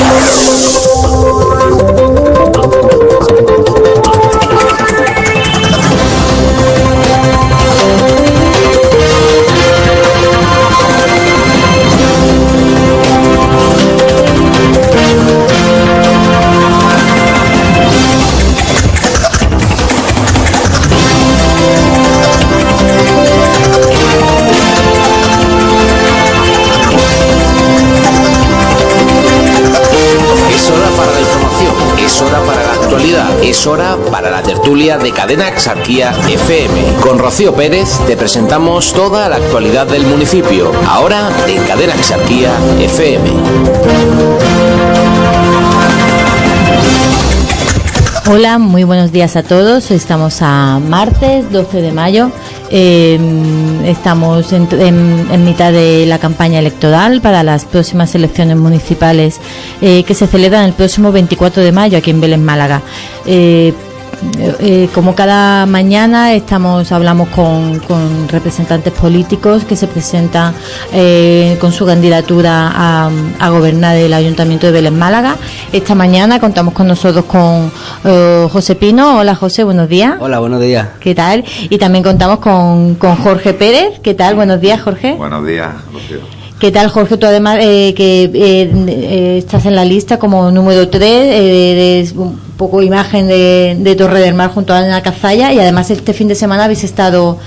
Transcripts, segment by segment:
なるほど。Tertulia de Cadena Exarquía FM. Con Rocío Pérez te presentamos toda la actualidad del municipio, ahora en Cadena Exarquía FM. Hola, muy buenos días a todos. Estamos a martes 12 de mayo. Eh, estamos en, mitad de la campaña electoral para las próximas elecciones municipales eh, que se celebran el próximo 24 de mayo aquí en Vélez, Málaga. Eh, eh, como cada mañana estamos hablamos con, con representantes políticos que se presentan eh, con su candidatura a, a gobernar el Ayuntamiento de Vélez Málaga. Esta mañana contamos con nosotros con eh, José Pino. Hola José, buenos días. Hola, buenos días. ¿Qué tal? Y también contamos con, con Jorge Pérez. ¿Qué tal? Buenos días, Jorge. Buenos días, Rocío. ¿Qué tal, Jorge? Tú además eh, que eh, eh, estás en la lista como número 3, eres un poco imagen de, Torre del Mar junto a Ana Cazalla y además este fin de semana habéis estado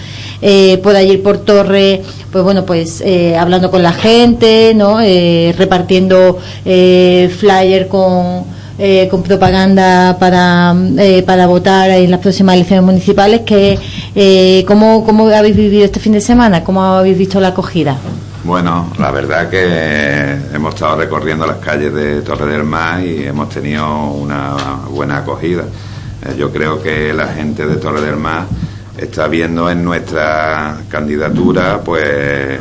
eh, por allí por Torre, pues bueno, pues eh, hablando con la gente, ¿no? Eh, repartiendo eh, flyer con eh, con propaganda para, eh, para votar en las próximas elecciones municipales. Que, eh, ¿cómo, ¿Cómo habéis vivido este fin de semana? ¿Cómo habéis visto la acogida? Bueno, la verdad que hemos estado recorriendo las calles de Torre del Mar y hemos tenido una buena acogida. Eh, Yo creo que la gente de Torre del Mar está viendo en nuestra candidatura pues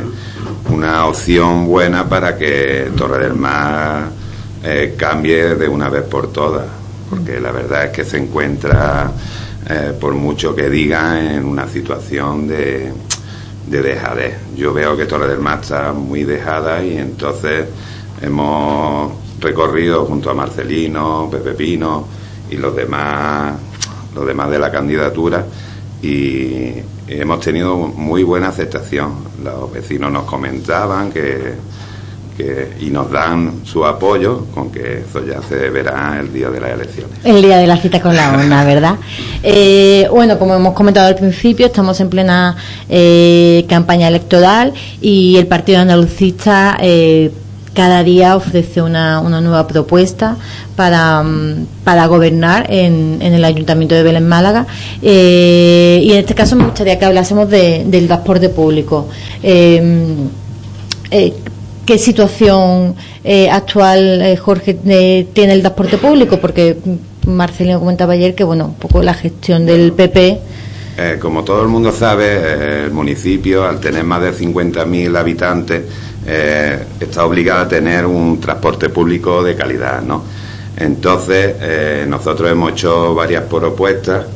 una opción buena para que Torre del Mar eh, cambie de una vez por todas, porque la verdad es que se encuentra, eh, por mucho que digan, en una situación de, de dejadez. Yo veo que Torre del Mar está muy dejada y entonces hemos recorrido junto a Marcelino, Pepe Pino y los demás, los demás de la candidatura y hemos tenido muy buena aceptación. Los vecinos nos comentaban que, que y nos dan su apoyo con que eso ya se verá el día de las elecciones. El día de la cita con la urna, ¿verdad? Eh, bueno, como hemos comentado al principio, estamos en plena eh, campaña electoral y el Partido Andalucista eh, cada día ofrece una, una nueva propuesta para, mm, para gobernar en, en el Ayuntamiento de Belén Málaga. Eh, y en este caso me gustaría que hablásemos de- del transporte público. Eh, eh, ¿Qué situación eh, actual, eh, Jorge, eh, tiene el transporte público? Porque Marcelino comentaba ayer que, bueno, un poco la gestión del PP. Como todo el mundo sabe, el municipio, al tener más de 50.000 habitantes, está obligado a tener un transporte público de calidad, ¿no? Entonces, nosotros hemos hecho varias propuestas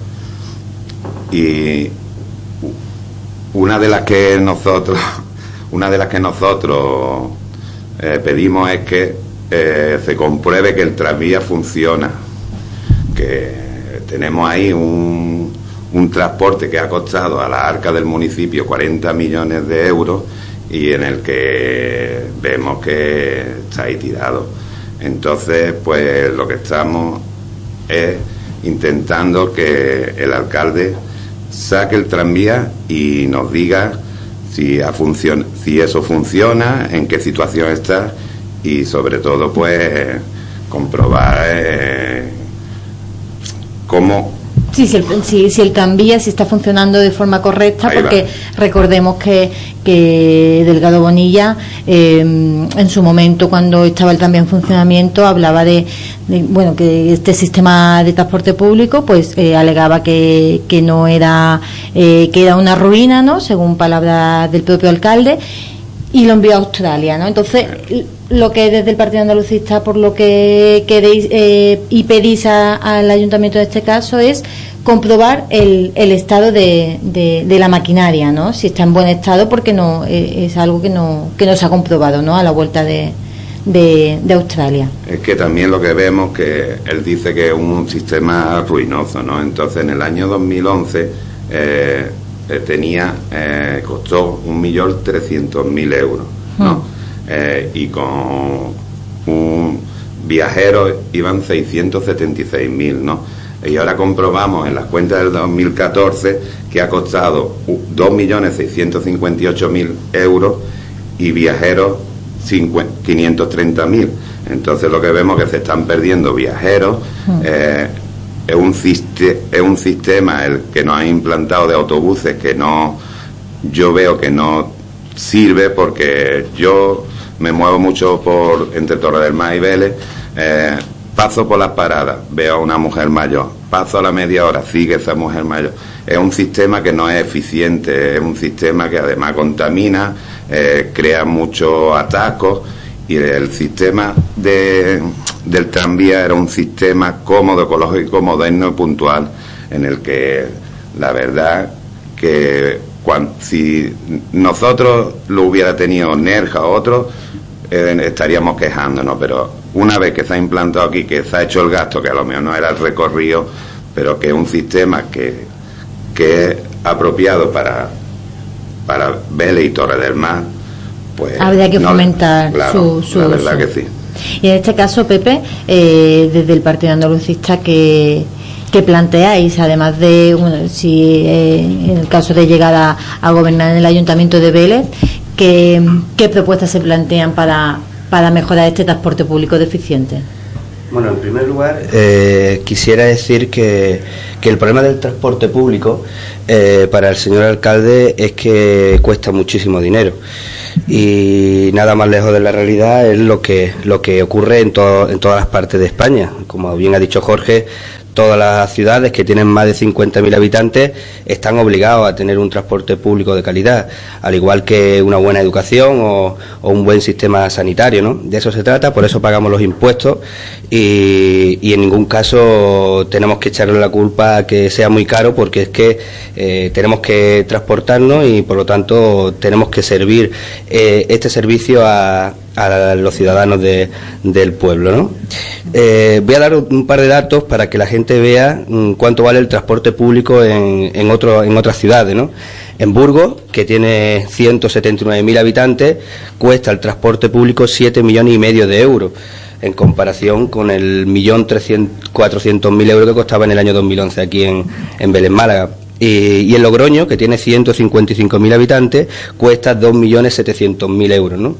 y una de las que nosotros, una de las que nosotros eh, pedimos es que eh, se compruebe que el tranvía funciona, que tenemos ahí un, transporte que ha costado a la arca del municipio 40 millones de euros y en el que vemos que está ahí tirado. Entonces, pues lo que estamos es intentando que el alcalde saque el tranvía y nos diga si, ha funcion si eso funciona, en qué situación está y sobre todo pues comprobar eh, cómo Sí, si el, si, si el tranvía si está funcionando de forma correcta, Ahí va. porque Recordemos que, que Delgado Bonilla, eh, en su momento, cuando estaba el tranvía en funcionamiento, hablaba de, bueno, que este sistema de transporte público, pues eh, alegaba que, que no era, que era una ruina, ¿no? Según palabras del propio alcalde y lo envió a Australia, ¿no? Entonces, lo que desde el Partido Andalucista, por lo que queréis eh, y pedís al ayuntamiento de este caso, es comprobar el, el estado de, de, la maquinaria, ¿no? Si está en buen estado, porque no eh, es algo que no, que no se ha comprobado, ¿no? A la vuelta de, de, Australia. Es que también lo que vemos que él dice que es un sistema ruinoso, ¿no? Entonces, en el año 2011 eh, tenía, eh, costó 1.300.000 euros, ¿no? Hmm. Eh, y con un viajero iban 676.000, ¿no? Y ahora comprobamos en las cuentas del 2014 que ha costado 2.658.000 euros y viajeros 530.000. Entonces lo que vemos es que se están perdiendo viajeros. Hmm. Eh, es, un es un sistema el que nos ha implantado de autobuses que no, yo veo que no sirve porque yo me muevo mucho por entre Torre del Mar y Vélez, eh, paso por las paradas, veo a una mujer mayor, paso a la media hora, sigue esa mujer mayor. Es un sistema que no es eficiente, es un sistema que además contamina, eh, crea muchos atascos y el sistema de, del tranvía era un sistema cómodo, ecológico, moderno y puntual en el que la verdad que si nosotros lo hubiera tenido Nerja o otro, eh, estaríamos quejándonos, pero una vez que se ha implantado aquí, que se ha hecho el gasto, que a lo mejor no era el recorrido, pero que es un sistema que, que es apropiado para, para Vélez y Torre del Mar, pues... Habría que fomentar su, su, La verdad que sí. Y en este caso, Pepe, eh, desde el Partido Andalucista, que que planteáis, además de, si eh, en el caso de llegar a, gobernar en el Ayuntamiento de Vélez, ¿qué, propuestas se plantean para, para mejorar este transporte público deficiente? Bueno, en primer lugar, eh, quisiera decir que, que, el problema del transporte público eh, para el señor alcalde es que cuesta muchísimo dinero y nada más lejos de la realidad es lo que lo que ocurre en, todo, en todas las partes de España. Como bien ha dicho Jorge, todas las ciudades que tienen más de 50.000 habitantes están obligados a tener un transporte público de calidad, al igual que una buena educación o, un buen sistema sanitario, ¿no? De eso se trata, por eso pagamos los impuestos y, en ningún caso tenemos que echarle la culpa a que sea muy caro porque es que eh, tenemos que transportarnos y por lo tanto tenemos que servir eh, este servicio a los ciudadanos de, del pueblo. ¿no? Eh, voy a dar un par de datos para que la gente vea mm, cuánto vale el transporte público en, otras ciudades. ¿no? En Burgos, que tiene 179.000 habitantes, cuesta el transporte público 7 millones y medio de euros en comparación con el millón mil euros que costaba en el año 2011 aquí en, Belén Málaga. Y, y, en Logroño, que tiene 155.000 habitantes, cuesta 2.700.000 euros.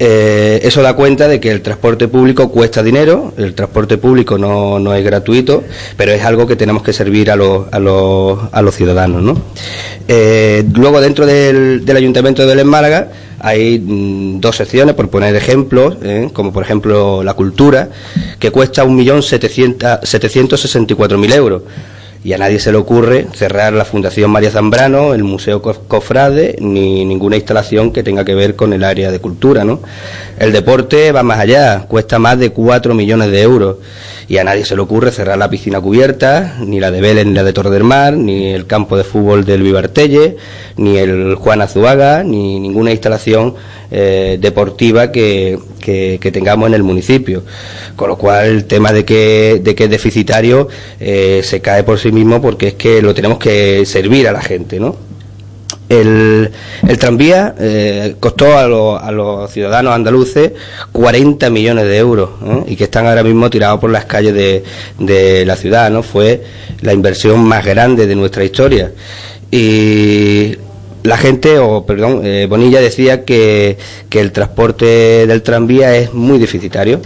Eh, eso da cuenta de que el transporte público cuesta dinero, el transporte público no, no es gratuito, pero es algo que tenemos que servir a los, a los, a los ciudadanos. ¿no? Eh, luego, dentro del, del Ayuntamiento de Belén Málaga, hay mm, dos secciones, por poner ejemplos, ¿eh? como por ejemplo la cultura, que cuesta 1.764.000 euros y a nadie se le ocurre cerrar la Fundación María Zambrano, el Museo Cofrade, ni ninguna instalación que tenga que ver con el área de cultura, ¿no? El deporte va más allá, cuesta más de 4 millones de euros y a nadie se le ocurre cerrar la piscina cubierta, ni la de Vélez ni la de Torre del Mar, ni el campo de fútbol del Vivartelle, ni el Juan Azuaga, ni ninguna instalación eh, deportiva que, que, tengamos en el municipio. Con lo cual el tema de que, de que es deficitario eh, se cae por sí mismo porque es que lo tenemos que servir a la gente, ¿no? El, el tranvía eh, costó a, a, los ciudadanos andaluces 40 millones de euros y que están ahora mismo tirados por las calles de, de, la ciudad. ¿no? Fue la inversión más grande de nuestra historia. Y la gente, o perdón, eh, Bonilla decía que, que el transporte del tranvía es muy deficitario.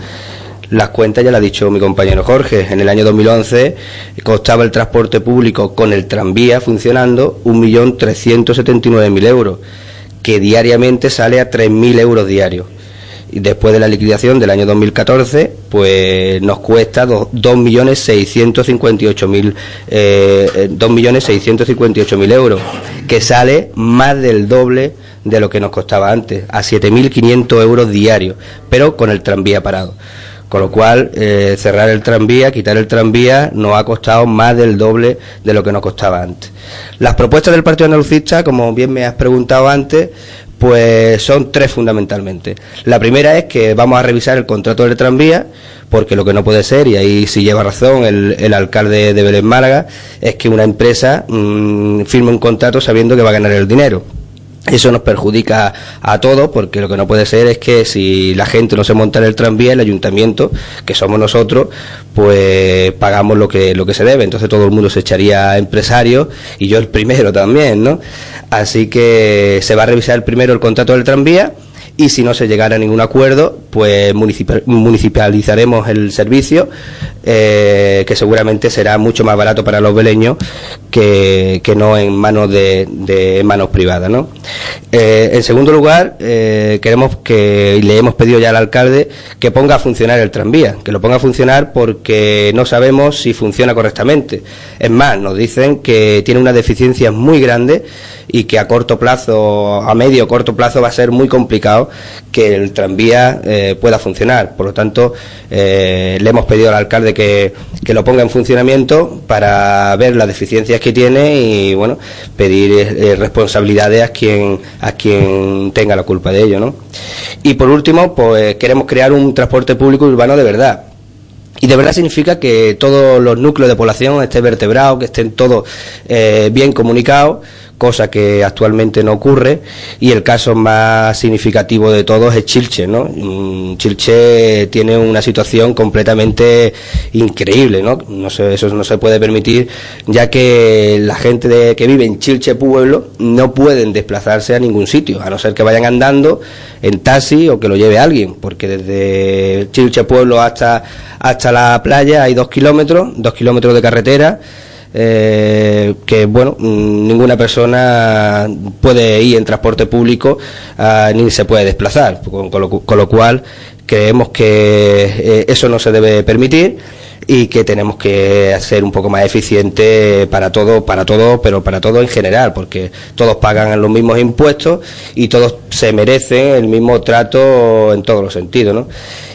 Las cuentas ya lo ha dicho mi compañero Jorge. En el año 2011 costaba el transporte público con el tranvía funcionando 1.379.000 euros, que diariamente sale a 3.000 euros diarios y después de la liquidación del año 2014, pues nos cuesta 2.658.000 eh, 2.658.000 eh, euros, que sale más del doble de lo que nos costaba antes, a 7.500 euros diarios, pero con el tranvía parado. Con lo cual, eh, cerrar el tranvía, quitar el tranvía, nos ha costado más del doble de lo que nos costaba antes. Las propuestas del Partido Andalucista, como bien me has preguntado antes, pues son tres fundamentalmente. La primera es que vamos a revisar el contrato del tranvía, porque lo que no puede ser, y ahí sí lleva razón el, alcalde de Belén Málaga, es que una empresa mm, firme un contrato sabiendo que va a ganar el dinero. Eso nos perjudica a todos porque lo que no puede ser es que si la gente no se monta en el tranvía, el ayuntamiento, que somos nosotros, pues pagamos lo que, lo que se debe. Entonces todo el mundo se echaría empresario y yo el primero también, ¿no? Así que se va a revisar primero el contrato del tranvía y si no se llegara a ningún acuerdo, pues municipalizaremos el servicio, eh, que seguramente será mucho más barato para los beleños que, no en manos de, manos privadas. ¿no? Eh, en segundo lugar, eh, queremos que, le hemos pedido ya al alcalde, que ponga a funcionar el tranvía, que lo ponga a funcionar porque no sabemos si funciona correctamente. Es más, nos dicen que tiene una deficiencia muy grande y que a corto plazo, a medio corto plazo va a ser muy complicado que el tranvía eh, pueda funcionar. Por lo tanto, eh, le hemos pedido al alcalde que, que, lo ponga en funcionamiento para ver las deficiencias que tiene y bueno, pedir eh, responsabilidades a quien, a quien tenga la culpa de ello. ¿no? Y por último, pues queremos crear un transporte público urbano de verdad y de verdad significa que todos los núcleos de población estén vertebrados, que estén todos bien comunicados, cosa que actualmente no ocurre. Y el caso más significativo de todos es Chilche, ¿no? Mm, Chilche tiene una situación completamente increíble, ¿no? no eso no se puede permitir, ya que la gente de, que vive en Chilche Pueblo no pueden desplazarse a ningún sitio, a no ser que vayan andando en taxi o que lo lleve alguien, porque desde Chilche Pueblo hasta hasta la playa hay dos kilómetros, dos kilómetros de carretera, eh, que bueno, mm, ninguna persona puede ir en transporte público ah, ni se puede desplazar, con, lo, cual creemos que eh, eso no se debe permitir y que tenemos que hacer un poco más eficiente para todo, para todo, pero para todo en general, porque todos pagan los mismos impuestos y todos se merecen el mismo trato en todos los sentidos, ¿no?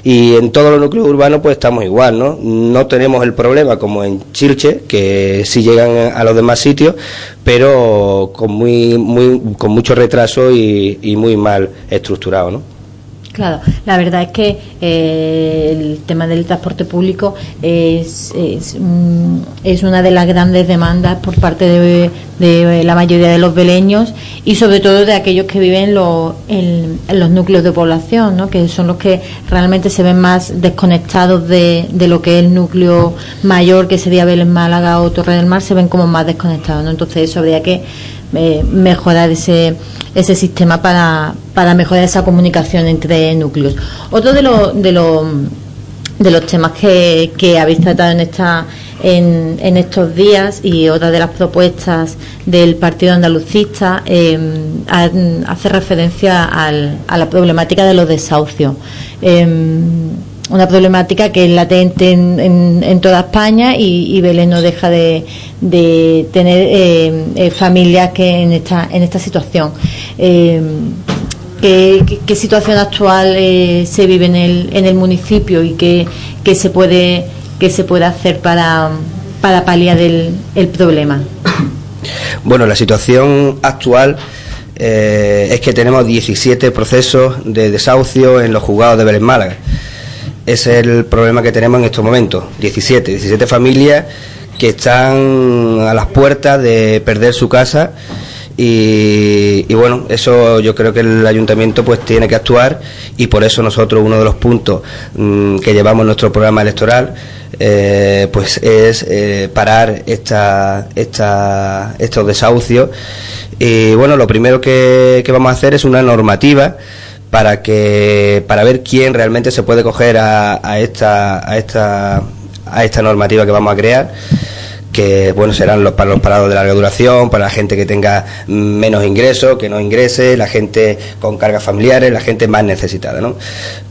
Y en todos los núcleos urbanos pues estamos igual, ¿no? No tenemos el problema como en Chilche, que sí llegan a los demás sitios, pero con muy, muy, con mucho retraso y, y muy mal estructurado, ¿no? Claro, la verdad es que eh, el tema del transporte público es, es, una de las grandes demandas por parte de, la mayoría de los beleños y sobre todo de aquellos que viven en, los núcleos de población, ¿no? que son los que realmente se ven más desconectados de, lo que es el núcleo mayor, que sería Belén Málaga o Torre del Mar, se ven como más desconectados. ¿no? Entonces eso habría que eh, mejorar ese, ese sistema para, para mejorar esa comunicación entre núcleos. Otro de, los de, los de los temas que, que habéis tratado en esta en, en, estos días y otra de las propuestas del Partido Andalucista eh, hace referencia al, a la problemática de los desahucios. Em, una problemática que es latente en, en, toda España y, Belén no deja de, tener eh, eh, familias que en esta, en esta situación. Eh, ¿qué, situación actual se vive en el, en el municipio y qué, se puede qué se puede hacer para, para paliar el, el problema? Bueno, la situación actual es que tenemos 17 procesos de desahucio en los juzgados de Belén Málaga es el problema que tenemos en estos momentos. 17, 17 familias que están a las puertas de perder su casa y, bueno, eso yo creo que el ayuntamiento pues tiene que actuar y por eso nosotros uno de los puntos mm, que llevamos en nuestro programa electoral eh, pues es eh, parar esta, esta, estos desahucios y bueno, lo primero que vamos a hacer es una normativa para que para ver quién realmente se puede coger a, a esta a esta a esta normativa que vamos a crear que bueno serán los para los parados de larga duración, para la gente que tenga menos ingresos, que no ingrese, la gente con cargas familiares, la gente más necesitada. ¿no?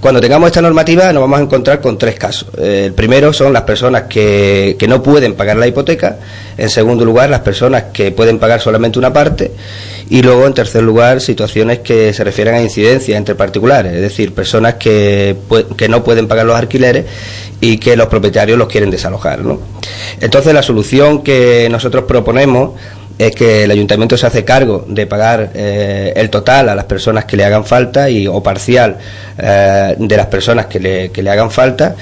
Cuando tengamos esta normativa nos vamos a encontrar con tres casos. el primero son las personas que, que no pueden pagar la hipoteca, en segundo lugar las personas que pueden pagar solamente una parte y luego en tercer lugar situaciones que se refieren a incidencias entre particulares, es decir, personas que, que no pueden pagar los alquileres y que los propietarios los quieren desalojar. ¿no? Entonces la solución que nosotros proponemos es que el ayuntamiento se hace cargo de pagar eh, el total a las personas que le hagan falta y o parcial eh, de las personas que le, que le hagan falta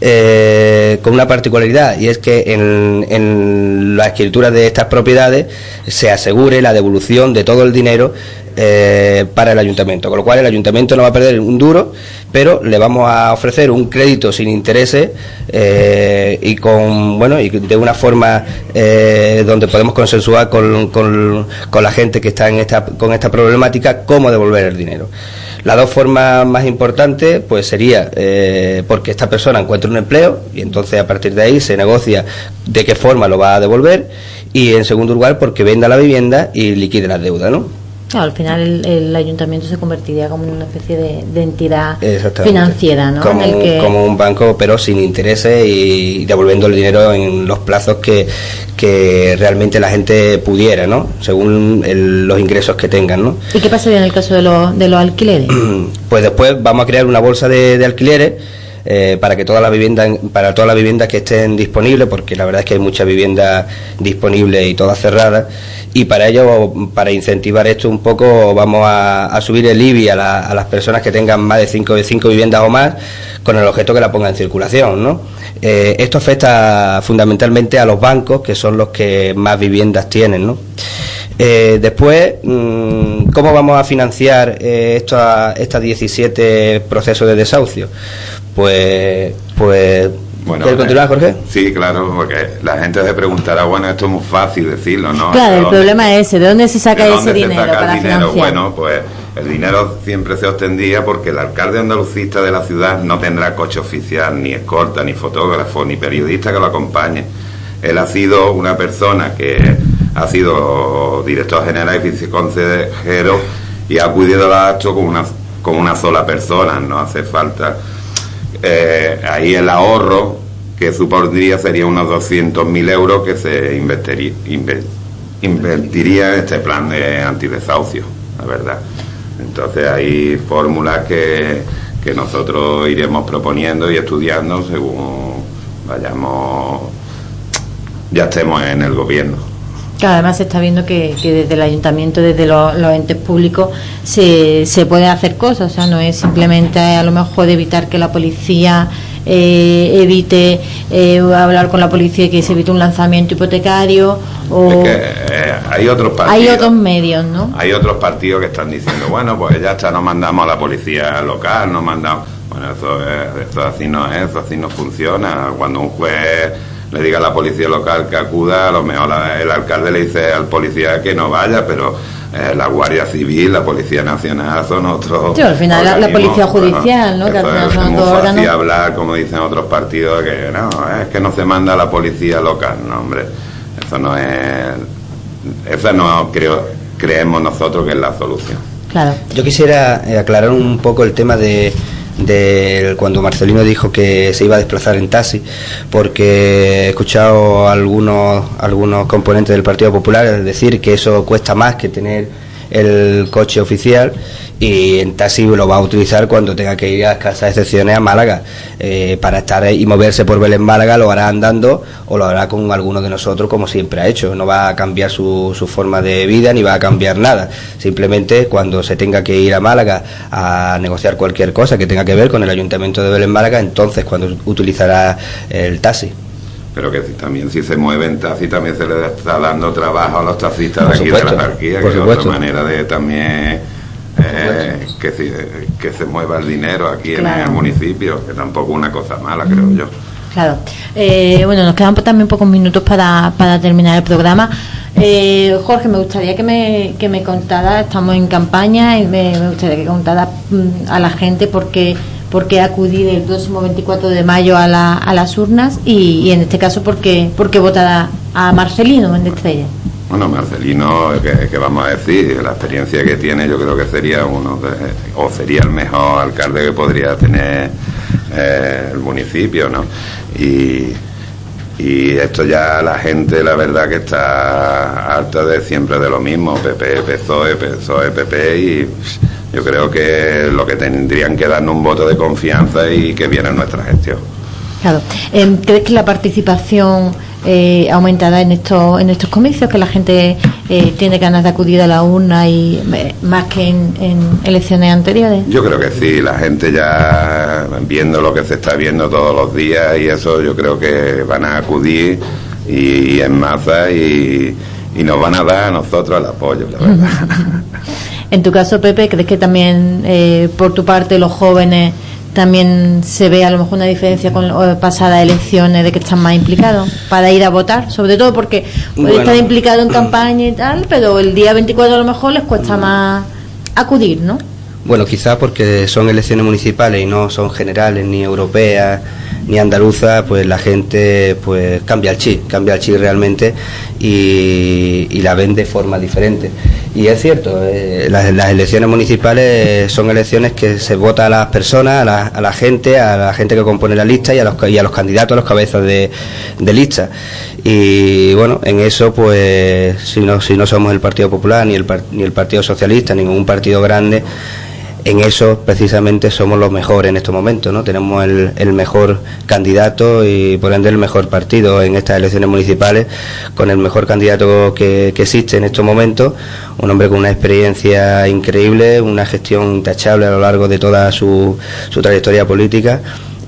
eh, con una particularidad y es que en, en la escritura de estas propiedades se asegure la devolución de todo el dinero eh, para el ayuntamiento, con lo cual el ayuntamiento no va a perder un duro, pero le vamos a ofrecer un crédito sin intereses eh, y con bueno y de una forma eh, donde podemos consensuar con, con, la gente que está en esta con esta problemática cómo devolver el dinero. Las dos formas más importantes pues sería porque esta persona encuentre un empleo y entonces a partir de ahí se negocia de qué forma lo va a devolver y en segundo lugar porque venda la vivienda y liquide las deudas, ¿no? Claro, al final el, el, ayuntamiento se convertiría como una especie de, de entidad financiera, ¿no? Como, que... como, un banco, pero sin intereses y devolviendo el dinero en los plazos que, que realmente la gente pudiera, ¿no? Según el, los ingresos que tengan, ¿no? ¿Y qué pasaría en el caso de, los, de los alquileres? Pues después vamos a crear una bolsa de, de alquileres eh, para que todas las viviendas para todas las viviendas que estén disponibles porque la verdad es que hay muchas viviendas disponibles y todas cerradas y para ello para incentivar esto un poco vamos a, subir el IBI a, la, las personas que tengan más de cinco, de cinco viviendas o más con el objeto que la ponga en circulación ¿no? Eh, esto afecta fundamentalmente a los bancos que son los que más viviendas tienen ¿no? Eh, después, mmm, ¿cómo vamos a financiar eh, estos, estos 17 procesos de desahucio? Pues, pues bueno, ¿Quieres continuar, Jorge? Sí, claro, porque la gente se preguntará, bueno, esto es muy fácil decirlo, ¿no? Claro, el problema es ese, ¿de dónde se saca ¿De ese dinero saca para el dinero? financiar? Bueno, pues el dinero siempre se obtendría porque el alcalde andalucista de la ciudad no tendrá coche oficial, ni escolta, ni fotógrafo, ni periodista que lo acompañe. Él ha sido una persona que ha sido director general y viceconsejero y ha acudido al acto con una, con una sola persona, no hace falta eh, ahí el ahorro que supondría sería unos 200.000 euros que se invertiría, inver, invertiría en este plan de antidesahucio, la verdad. Entonces hay fórmulas que, que nosotros iremos proponiendo y estudiando según vayamos, ya estemos en el gobierno. Claro, además se está viendo que, que desde el ayuntamiento, desde los, los entes públicos, se, se puede hacer cosas. O sea, no es simplemente a lo mejor evitar que la policía eh, evite eh, hablar con la policía y que se evite un lanzamiento hipotecario. O Es que eh, hay otros partidos. hay otros medios, ¿no? Hay otros partidos que están diciendo, bueno, pues ya está, no mandamos a la policía local, no mandamos. Bueno, eso, es, eso así no es, eso así no funciona. Cuando un juez le diga a la policía local que acuda, a lo mejor la- el alcalde le dice al policía que no vaya, pero eh, la Guardia Civil, la Policía Nacional son otros. Sí, al final la- la policía judicial, ¿no? Que al final es son muy otros fácil órganos. hablar, como dicen otros partidos, que no, es que no se manda a la policía local, no, hombre, eso no es. Esa no creo, creemos nosotros que es la solución. Claro. Yo quisiera eh, aclarar un poco el tema de, de cuando Marcelino dijo que se iba a desplazar en taxi, porque he escuchado a algunos, algunos componentes del Partido Popular decir que eso cuesta más que tener el coche oficial y en taxi lo va a utilizar cuando tenga que ir a escasas excepciones a Málaga. Eh, para estar y moverse por Belén Málaga lo hará andando o lo hará con alguno de nosotros como siempre ha hecho. No va a cambiar su, su forma de vida ni va a cambiar nada. Simplemente cuando se tenga que ir a Málaga a negociar cualquier cosa que tenga que ver con el ayuntamiento de Belén Málaga entonces cuando utilizará el taxi Pero que si- también si se mueven taxi, también se le está dando trabajo a los taxistas de aquí supuesto, de la Jarquía, por que es otra manera de también eh, que, si- que se mueva el dinero aquí en el municipio, que tampoco es una cosa mala, creo yo. Claro. Eh, bueno, nos quedan también pocos minutos para, para terminar el programa. Eh, Jorge, me gustaría que me, que me contara, estamos en campaña y me, gustaría que contara mm, a la gente por qué, por qué acudir el próximo 24 de mayo a, la, a las urnas y, en este caso por qué, por qué votar a, Marcelino en Estrella. Bueno, Marcelino, que, vamos a decir? La experiencia que tiene yo creo que sería uno o sería el mejor alcalde que podría tener eh, el municipio, ¿no? Y y esto ya la gente, la verdad que está harta de siempre de lo mismo, PP, PSOE, PSOE, PP y yo creo que lo que tendrían que darnos un voto de confianza y que viene en nuestra gestión. Claro. Em, ¿Crees que la participación eh, aumentada en estos, en estos comicios, que la gente eh, tiene ganas de acudir a la urna y eh, más que en, elecciones anteriores? Yo creo que sí, la gente ya viendo lo que se está viendo todos los días y eso yo creo que van a acudir y, en masa y, y nos van a dar a nosotros el apoyo, la verdad. en tu caso, Pepe, ¿crees que también eh, por tu parte los jóvenes también se ve a lo mejor una diferencia con pasadas elecciones de que están más implicados para ir a votar, sobre todo porque puede estar implicado en campaña y tal, pero el día 24 a lo mejor les cuesta más acudir, ¿no? Bueno, quizás porque son elecciones municipales y no son generales ni europeas ni andaluzas, pues la gente pues cambia el chip, cambia el chip realmente y, la ven de forma diferente. Y es cierto, eh, las, elecciones municipales son elecciones que se vota a las personas, a la, gente, a la gente que compone la lista y a los, candidatos, a los cabezas de, lista. Y bueno, en eso, pues, si no, si no somos el Partido Popular, ni el, ni el Partido Socialista, ni ningún partido grande, en eso precisamente somos los mejores en estos momentos, ¿no? Tenemos el, mejor candidato y por ende el mejor partido en estas elecciones municipales, con el mejor candidato que, que existe en estos momentos, un hombre con una experiencia increíble, una gestión intachable a lo largo de toda su trayectoria política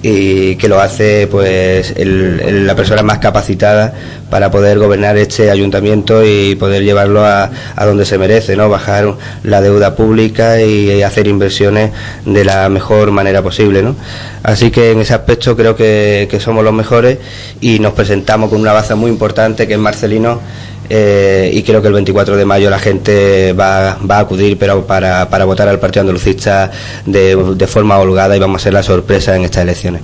y que lo hace pues la persona más capacitada para poder gobernar este ayuntamiento y poder llevarlo a, a, donde se merece, ¿no? Bajar la deuda pública y hacer inversiones de la mejor manera posible, ¿no? Así que en ese aspecto creo que, que somos los mejores y nos presentamos con una baza muy importante que es Marcelino eh, y creo que el 24 de mayo la gente va, va a acudir pero para, para votar al Partido Andalucista de, de forma holgada y vamos a ser la sorpresa en estas elecciones.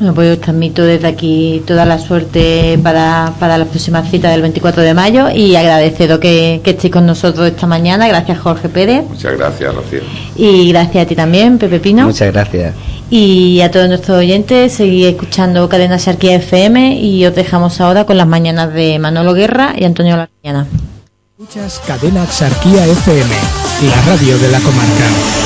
Bueno, pues os transmito desde aquí toda la suerte para, para las próximas citas del 24 de mayo y agradecido que, que estéis con nosotros esta mañana. Gracias, Jorge Pérez. Muchas gracias, Rocío. Y gracias a ti también, Pepe Pino. Muchas gracias. Y a todos nuestros oyentes, seguid escuchando Cadena Sharquía FM y os dejamos ahora con las mañanas de Manolo Guerra y Antonio Lariana. Escuchas Cadena Xarquía FM, la radio de la comarca.